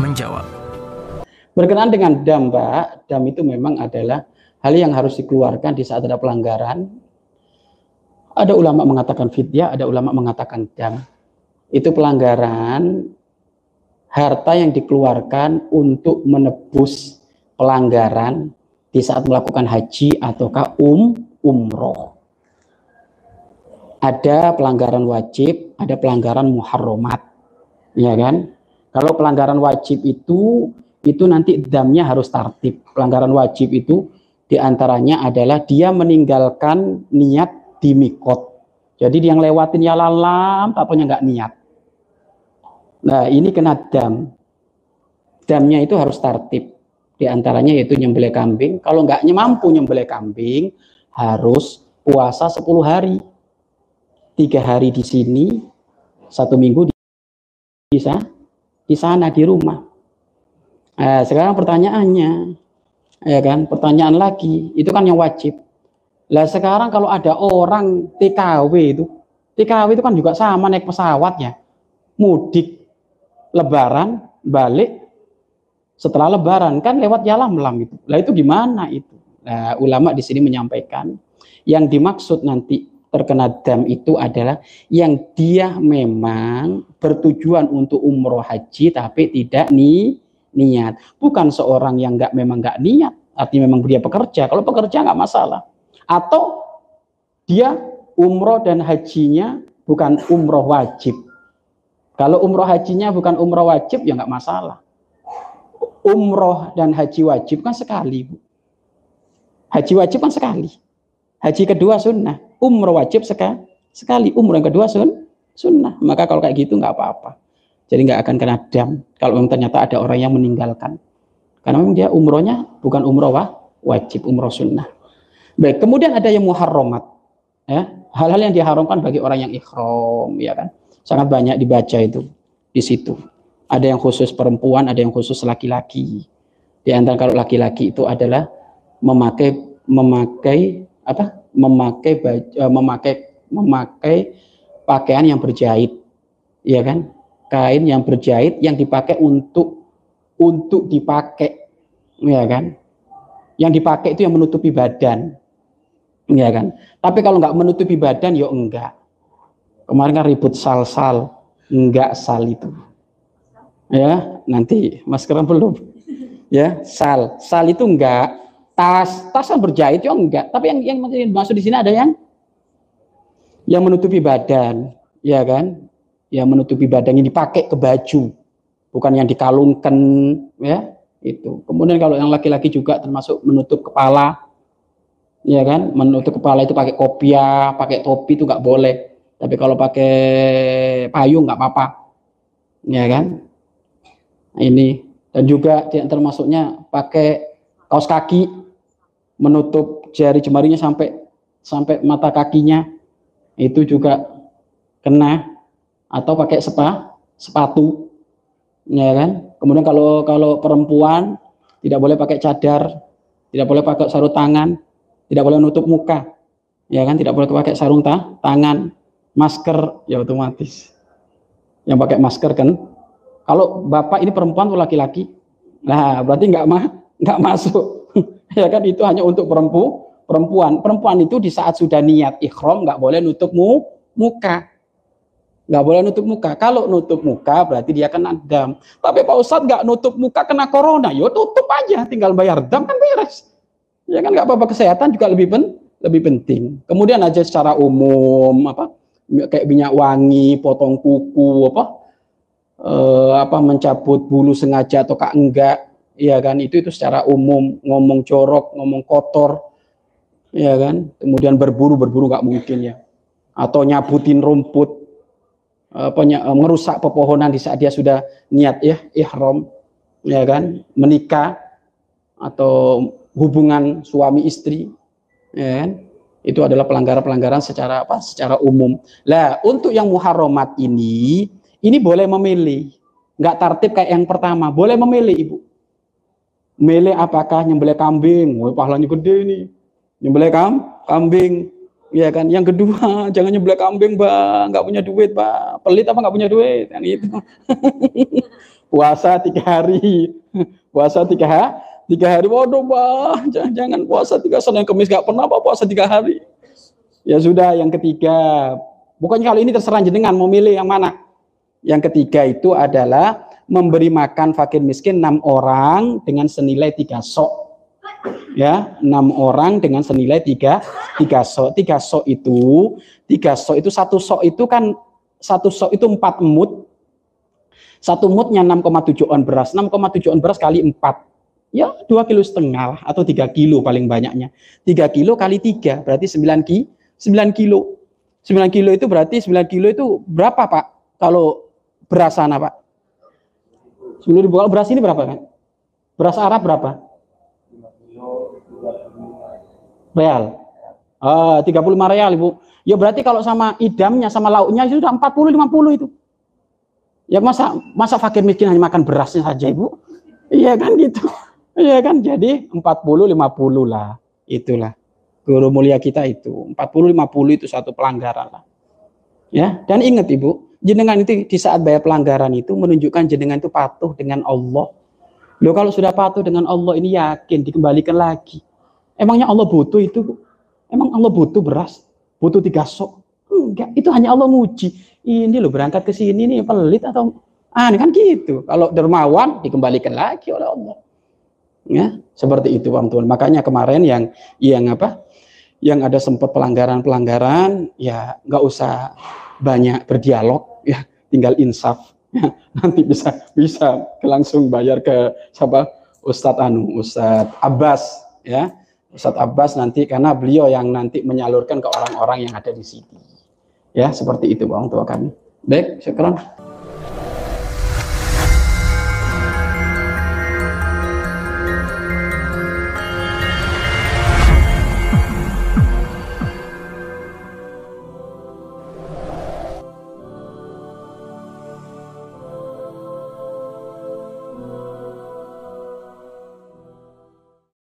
Menjawab. Berkenaan dengan dam, Pak, dam itu memang adalah hal yang harus dikeluarkan di saat ada pelanggaran. Ada ulama mengatakan fidya, ada ulama mengatakan dam. Itu pelanggaran harta yang dikeluarkan untuk menebus pelanggaran di saat melakukan haji ataukah um umroh. Ada pelanggaran wajib, ada pelanggaran muharramat. Ya kan? Kalau pelanggaran wajib itu itu nanti damnya harus tertib. Pelanggaran wajib itu di antaranya adalah dia meninggalkan niat di mikot. Jadi dia yang lewatin ya lalam, tapi nggak niat. Nah ini kena dam. Damnya itu harus tertib. Di antaranya yaitu nyembelih kambing. Kalau nggak mampu nyembelih kambing, harus puasa 10 hari. Tiga hari di sini, satu minggu di bisa di sana di rumah. Nah, sekarang pertanyaannya, ya kan? Pertanyaan lagi, itu kan yang wajib. Lah sekarang kalau ada orang TKW itu, TKW itu kan juga sama naik pesawat ya, mudik, lebaran, balik, setelah lebaran kan lewat jalan melam itu. Lah itu gimana itu? Nah, ulama di sini menyampaikan yang dimaksud nanti terkena dam itu adalah yang dia memang bertujuan untuk umroh haji tapi tidak ni niat. Bukan seorang yang nggak memang nggak niat artinya memang dia pekerja kalau pekerja nggak masalah. Atau dia umroh dan hajinya bukan umroh wajib. Kalau umroh hajinya bukan umroh wajib ya nggak masalah. Umroh dan haji wajib kan sekali bu. Haji wajib kan sekali. Haji kedua sunnah umroh wajib sekali sekali. Umroh yang kedua sun sunnah. Maka kalau kayak gitu nggak apa-apa. Jadi nggak akan kena dam. Kalau memang ternyata ada orang yang meninggalkan. Karena memang dia umrohnya bukan umroh wah, wajib umroh sunnah. Baik kemudian ada yang muharramat. Ya hal-hal yang diharamkan bagi orang yang ikhram ya kan? Sangat banyak dibaca itu di situ. Ada yang khusus perempuan ada yang khusus laki-laki. Di antara kalau laki-laki itu adalah memakai memakai apa memakai baju, uh, memakai memakai pakaian yang berjahit, ya kan? Kain yang berjahit yang dipakai untuk untuk dipakai, ya kan? Yang dipakai itu yang menutupi badan, ya kan? Tapi kalau nggak menutupi badan, ya enggak. Kemarin kan ribut sal-sal, enggak sal itu. Ya, nanti maskeran belum. Ya, sal. Sal itu enggak tas tas kan berjahit ya enggak. Tapi yang yang masuk di sini ada yang? Yang menutupi badan ya kan? Yang menutupi badan yang dipakai ke baju bukan yang dikalungkan ya itu. Kemudian kalau yang laki-laki juga termasuk menutup kepala ya kan? Menutup kepala itu pakai kopiah pakai topi itu nggak boleh. Tapi kalau pakai payung nggak apa-apa ya kan? Ini. Dan juga termasuknya pakai kaos kaki menutup jari jemarinya sampai sampai mata kakinya itu juga kena atau pakai sepa sepatu ya kan? Kemudian kalau kalau perempuan tidak boleh pakai cadar tidak boleh pakai sarung tangan tidak boleh nutup muka ya kan? Tidak boleh pakai sarung ta tangan masker ya otomatis. Yang pakai masker kan? Kalau bapak ini perempuan atau laki-laki? Nah berarti nggak mah nggak masuk ya kan itu hanya untuk perempu, perempuan. Perempuan itu di saat sudah niat ikhram nggak boleh nutup mu, muka. Nggak boleh nutup muka. Kalau nutup muka berarti dia kena dam. Tapi Pak Ustadz nggak nutup muka kena corona, yo tutup aja, tinggal bayar dam kan beres. Ya kan nggak apa-apa kesehatan juga lebih pen, lebih penting. Kemudian aja secara umum apa kayak minyak wangi, potong kuku, apa eh, apa mencabut bulu sengaja atau enggak ya kan? Itu itu secara umum. Ngomong corok ngomong kotor. Ya kan? Kemudian berburu berburu nggak mungkin ya. Atau nyabutin rumput. Apa merusak pepohonan di saat dia sudah niat ya ihram. Ya kan? Menikah atau hubungan suami istri. Ya kan? Itu adalah pelanggaran-pelanggaran secara apa? Secara umum. Lah untuk yang muharramat ini ini boleh memilih. Nggak tertib kayak yang pertama. Boleh memilih ibu Milih apakah nyembelih kambing? Wah, pahalanya gede nih. Nyembelih kam, kambing. Ya kan. Yang kedua, jangan nyembelih kambing, Bang. Nggak punya duit, Bang. Pelit apa nggak punya duit? Kan itu. puasa tiga hari, puasa tiga hari, tiga hari. Waduh, bah, jangan, jangan puasa tiga Senin Kamis gak pernah apa puasa tiga hari. Ya sudah, yang ketiga, bukannya kali ini terserah jenengan mau milih yang mana. Yang ketiga itu adalah memberi makan fakir miskin enam orang dengan senilai tiga sok. Ya enam orang dengan senilai tiga tiga sok. Tiga sok itu tiga sok itu satu sok itu kan satu sok itu empat mut. Satu mutnya 6,7 on beras. 6,7 on beras kali empat. Ya dua kilo setengah atau tiga kilo paling banyaknya. Tiga kilo kali tiga berarti sembilan ki sembilan kilo. Sembilan kilo itu berarti sembilan kilo itu berapa pak? Kalau beras sana pak sepuluh ribu kalau beras ini berapa kan beras Arab berapa real. Uh, 35 real, Ibu. Ya berarti kalau sama idamnya, sama lauknya itu sudah 40 50 itu. Ya masa masa fakir miskin hanya makan berasnya saja, Ibu? Iya kan gitu. Iya kan? Jadi 40 50 lah. Itulah guru mulia kita itu. 40 50 itu satu pelanggaran lah. Ya, dan ingat Ibu, jenengan itu di saat bayar pelanggaran itu menunjukkan jenengan itu patuh dengan Allah. Loh kalau sudah patuh dengan Allah ini yakin dikembalikan lagi. Emangnya Allah butuh itu? Emang Allah butuh beras? Butuh tiga sok? Enggak, itu hanya Allah nguji. Ini loh berangkat ke sini nih pelit atau ah ini kan gitu. Kalau dermawan dikembalikan lagi oleh Allah. Ya, seperti itu Pak Tuhan. Makanya kemarin yang yang apa? Yang ada sempat pelanggaran-pelanggaran, ya nggak usah banyak berdialog, tinggal insaf. Nanti bisa bisa langsung bayar ke siapa? Ustadz Anu, Ustadz Abbas, ya Ustadz Abbas nanti karena beliau yang nanti menyalurkan ke orang-orang yang ada di sini. Ya, seperti itu Bang tua kami. Baik, sekarang.